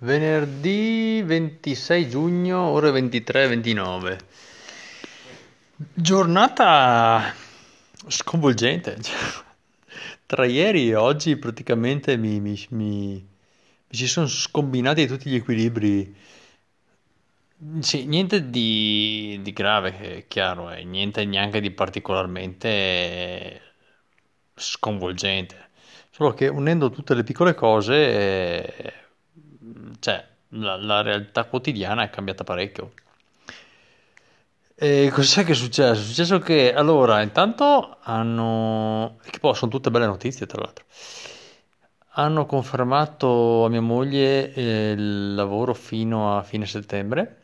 Venerdì 26 giugno, ore 23:29. Giornata sconvolgente. Tra ieri e oggi praticamente mi, mi- mi- mi si sono scombinati tutti gli equilibri. Sì, niente di, di grave, è chiaro, e niente neanche di particolarmente sconvolgente. Solo che unendo tutte le piccole cose, eh, cioè, la, la realtà quotidiana è cambiata parecchio. E cos'è che è successo? È successo che, allora, intanto hanno, che poi sono tutte belle notizie, tra l'altro, hanno confermato a mia moglie eh, il lavoro fino a fine settembre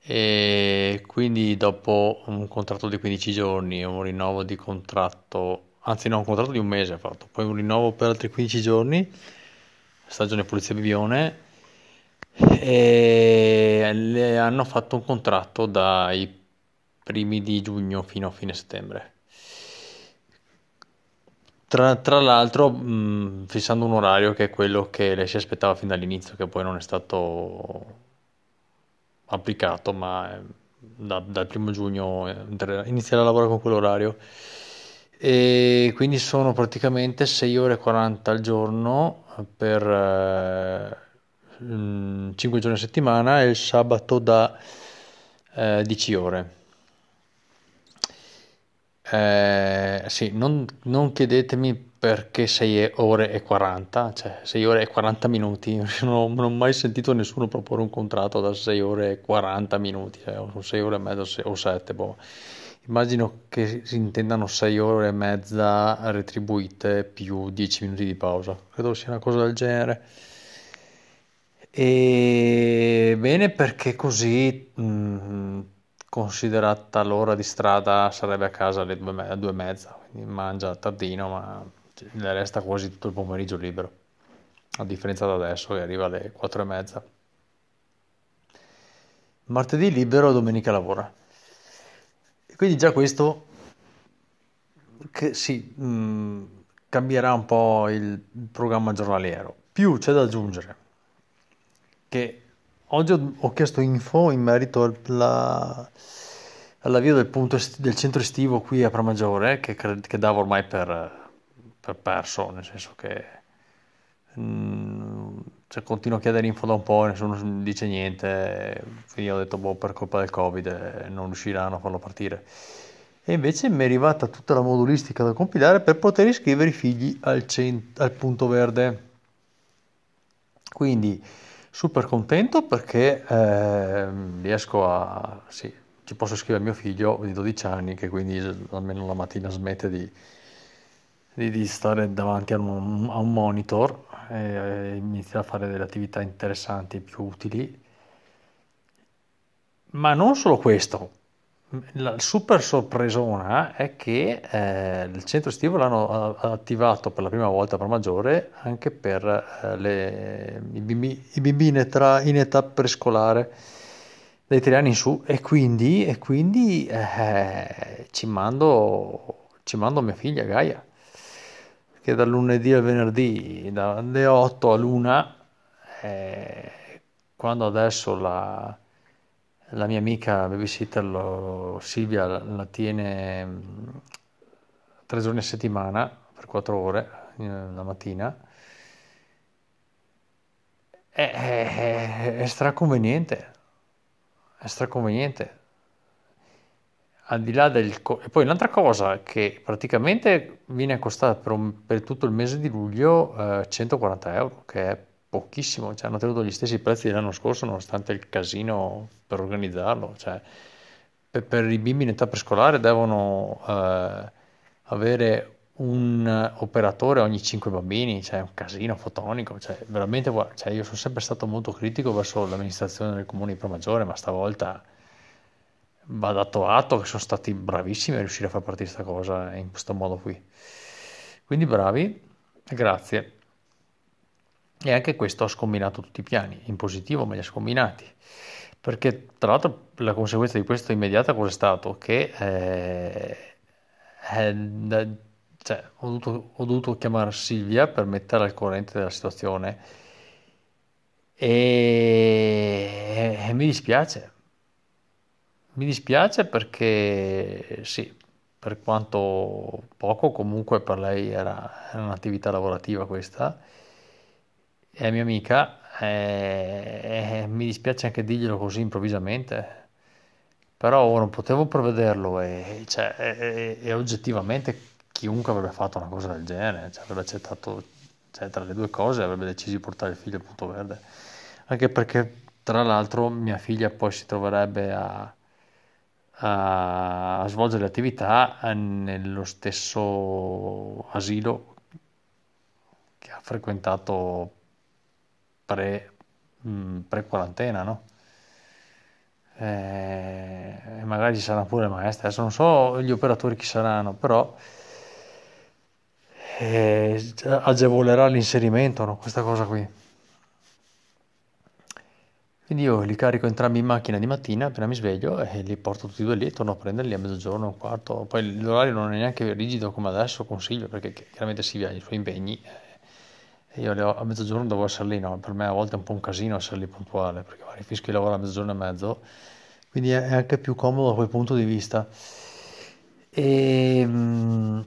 e quindi dopo un contratto di 15 giorni un rinnovo di contratto, anzi no, un contratto di un mese ha fatto, poi un rinnovo per altri 15 giorni, stagione Polizia Bibione, e le hanno fatto un contratto dai primi di giugno fino a fine settembre. Tra, tra l'altro, mh, fissando un orario che è quello che lei si aspettava fin dall'inizio, che poi non è stato applicato, ma eh, da- dal primo giugno eh, inizierà a lavorare con quell'orario. E quindi sono praticamente 6 ore e 40 al giorno per eh, mm, 5 giorni a settimana e il sabato da eh, 10 ore. Eh, sì, non, non chiedetemi perché 6 ore e 40, cioè 6 ore e 40 minuti. Non ho, non ho mai sentito nessuno proporre un contratto da 6 ore e 40 minuti, cioè, o 6 ore e mezza o 7, boh. Immagino che si intendano 6 ore e mezza retribuite più 10 minuti di pausa. Credo sia una cosa del genere. E bene perché così, mh, considerata l'ora di strada, sarebbe a casa alle due, me- due e mezza, quindi mangia tardino, ma le resta quasi tutto il pomeriggio libero, a differenza da adesso che arriva alle quattro e mezza. Martedì libero, domenica lavora. Quindi già questo, che sì, mh, cambierà un po' il programma giornaliero. Più c'è da aggiungere che oggi ho, chiesto info in merito alla- all'avvio del, punto est- del centro estivo qui a Pramaggiore, che, cre- che davo ormai per, per perso, nel senso che mm, cioè, continuo a chiedere info da un po' e nessuno dice niente, quindi ho detto, boh, per colpa del Covid eh, non riusciranno a farlo partire. E invece mi è arrivata tutta la modulistica da compilare per poter iscrivere i figli al, cen- al punto verde. Quindi super contento perché ehm, riesco a... Sì, ci posso scrivere mio figlio di 12 anni che quindi almeno la mattina smette di, di- di stare davanti a un, a un monitor e inizia a fare delle attività interessanti e più utili. Ma non solo questo, la super sorpresona è che eh, il centro estivo l'hanno eh, attivato per la prima volta per maggiore anche per eh, le- i bimbi, i bimbi in età, in età prescolare dai tre anni in su. E quindi, e quindi eh, ci mando, ci mando mia figlia Gaia che dal lunedì al venerdì dalle 8 all'una eh, quando adesso la la mia amica babysitter lo- Silvia la, tiene mh, tre giorni a settimana per quattro ore eh, la mattina. È, è, è straconveniente, è straconveniente. Al di là del... co- E poi un'altra cosa che praticamente viene a costare per, un- per tutto il mese di luglio eh, 140 euro, che è pochissimo, cioè hanno tenuto gli stessi prezzi dell'anno scorso nonostante il casino per organizzarlo. Cioè, per, per i bimbi in età prescolare devono eh, avere un operatore ogni 5 bambini, cioè un casino fotonico, cioè veramente, cioè, io sono sempre stato molto critico verso l'amministrazione del comune di Promaggiore, ma stavolta va dato atto che sono stati bravissimi a riuscire a far partire questa cosa in questo modo qui. Quindi bravi, grazie. E anche questo ha scombinato tutti i piani, in positivo me li ha scombinati. Perché tra l'altro la conseguenza di questo immediata cosa è stato? Che eh, eh, cioè, ho dovuto, ho dovuto chiamare Silvia per mettere al corrente della situazione e, e mi dispiace. Mi dispiace perché sì, per quanto poco, comunque per lei era, era un'attività lavorativa questa, è mia amica, e, e mi dispiace anche dirglielo così improvvisamente, però non potevo prevederlo e, cioè, e, e oggettivamente chiunque avrebbe fatto una cosa del genere, cioè, avrebbe accettato, cioè, tra le due cose avrebbe deciso di portare il figlio al punto verde, anche perché tra l'altro mia figlia poi si troverebbe a a, svolgere le attività nello stesso asilo che ha frequentato pre, mm, pre-quarantena, no? E magari ci saranno pure maestre, adesso non so gli operatori chi saranno, però eh, agevolerà l'inserimento, no? Questa cosa qui. Quindi io li carico entrambi in macchina di mattina, appena mi sveglio, e li porto tutti e due lì e torno a prenderli a mezzogiorno, un quarto. Poi l'orario non è neanche rigido come adesso, consiglio, perché chiaramente si ha i suoi impegni. E io ho, a mezzogiorno devo essere lì, no? Per me a volte è un po' un casino essere lì puntuale, perché magari fischio di lavoro a mezzogiorno e mezzo. Quindi è anche più comodo da quel punto di vista. E... Ehm,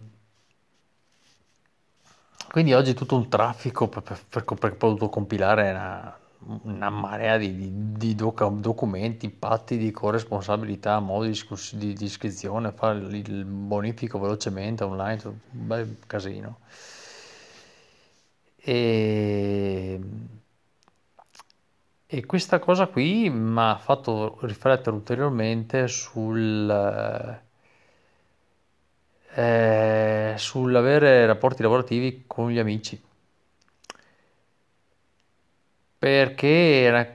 quindi oggi tutto un traffico per, per, per, perché poi ho dovuto compilare una una marea di, di, doc- documenti, patti di corresponsabilità, modi di, di, di iscrizione, fare il bonifico velocemente online, un bel casino. E, e questa cosa qui mi ha fatto riflettere ulteriormente sul, eh, sull'avere rapporti lavorativi con gli amici perché è una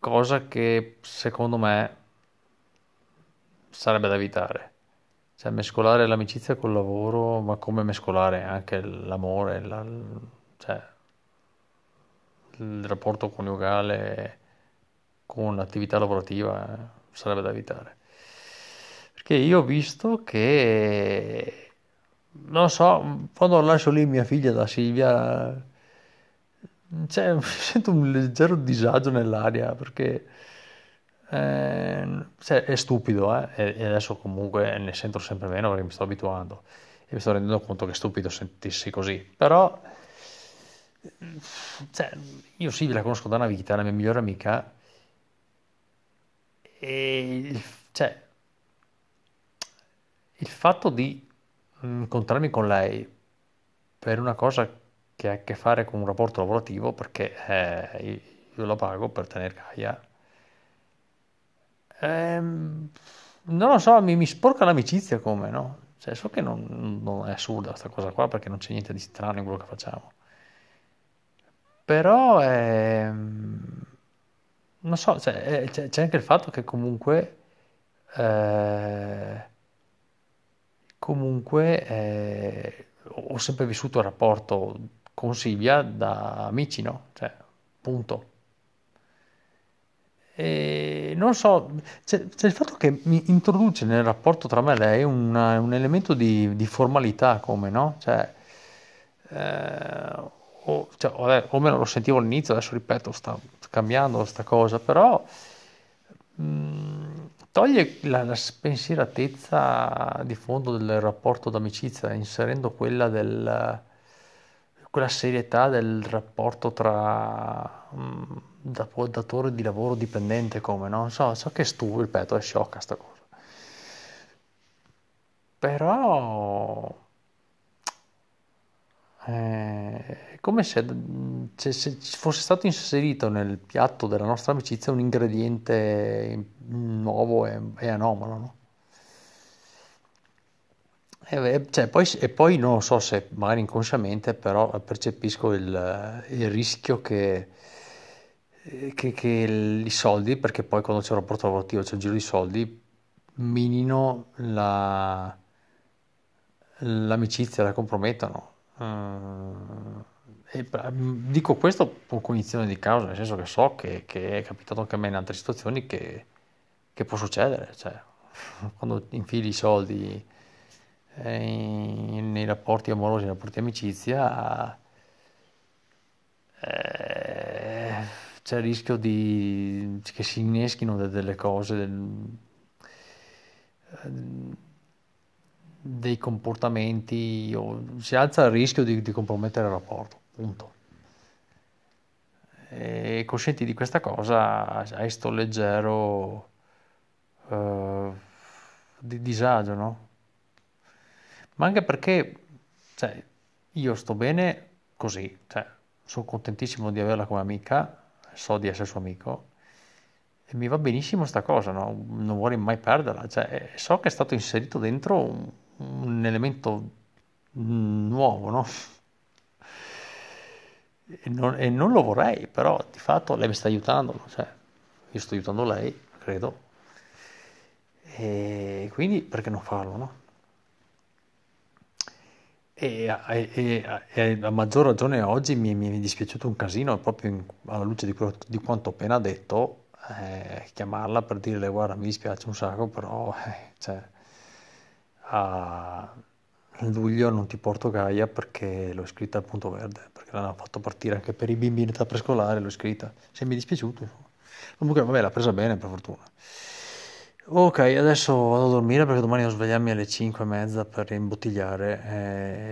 cosa che secondo me sarebbe da evitare. Cioè, mescolare l'amicizia col lavoro, ma come mescolare anche l'amore, la, cioè, il rapporto coniugale con l'attività lavorativa eh, sarebbe da evitare. Perché io ho visto che, non so, quando lascio lì mia figlia da Silvia, cioè, sento un leggero disagio nell'aria perché eh, cioè, è stupido eh? e adesso comunque ne sento sempre meno perché mi sto abituando e mi sto rendendo conto che è stupido sentirsi così però cioè, io Silvia la conosco da una vita, la mia migliore amica e cioè, il fatto di incontrarmi con lei per una cosa che ha a che fare con un rapporto lavorativo perché eh, io lo pago per tenere Gaia. Ehm, non lo so, mi, mi sporca l'amicizia come, no? Cioè, so che non, non è assurda questa cosa qua perché non c'è niente di strano in quello che facciamo. Però è... non so, cioè, c'è, c'è, anche il fatto che comunque eh, comunque eh, ho sempre vissuto il rapporto con Silvia da amici, no? Cioè, punto. E non so, c'è, c'è, il fatto che mi introduce nel rapporto tra me e lei una, un elemento di, di, formalità, come no? Cioè, eh, o, cioè, o, o lo sentivo all'inizio, adesso ripeto, sta cambiando questa cosa, però mh, mm, toglie la, la, spensieratezza di fondo del rapporto d'amicizia, inserendo quella del quella serietà del rapporto tra um, datore di lavoro dipendente come, no? So, so che è stupido, ripeto, è sciocca sta cosa. Però eh, è come se, se, se, fosse stato inserito nel piatto della nostra amicizia un ingrediente nuovo e, e anomalo, no? E, cioè, poi, e poi non so se magari inconsciamente, però percepisco il, il rischio che, che, che, i soldi, perché poi quando c'è un rapporto lavorativo c'è un giro di soldi, minino la, l'amicizia, la compromettono. Uh, e, dico questo con cognizione di causa, nel senso che so che, che, è capitato anche a me in altre situazioni che, che può succedere, cioè, quando infili i soldi eh, nei rapporti amorosi, nei rapporti amicizia, eh, c'è il rischio di, che si inneschino de- delle cose, del- dei comportamenti, o si alza il rischio di, di compromettere il rapporto, punto. E coscienti di questa cosa, hai sto leggero eh, di disagio, no? Ma anche perché, cioè, io sto bene così, cioè, sono contentissimo di averla come amica, so di essere suo amico, e mi va benissimo sta cosa, no? Non vuole mai perderla, cioè, so che è stato inserito dentro un, un elemento nuovo, no? E non, e non lo vorrei, però di fatto lei mi sta aiutando? Cioè, io sto aiutando lei, credo, e quindi perché non farlo, no? E, e- e- a maggior ragione oggi mi, mi è dispiaciuto un casino, proprio in- alla luce di, quello- di quanto appena detto, eh, chiamarla per dirle guarda mi dispiace un sacco, però eh, cioè, a luglio non ti porto Gaia perché l'ho iscritta al punto verde, perché l'hanno fatto partire anche per i bimbi in età prescolare, l'ho iscritta. Se mi è dispiaciuto. Comunque vabbè, l'ha presa bene per fortuna. Ok, adesso vado a dormire perché domani devo svegliarmi alle 5 e mezza per imbottigliare,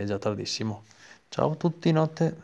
è già tardissimo. Ciao a tutti, notte.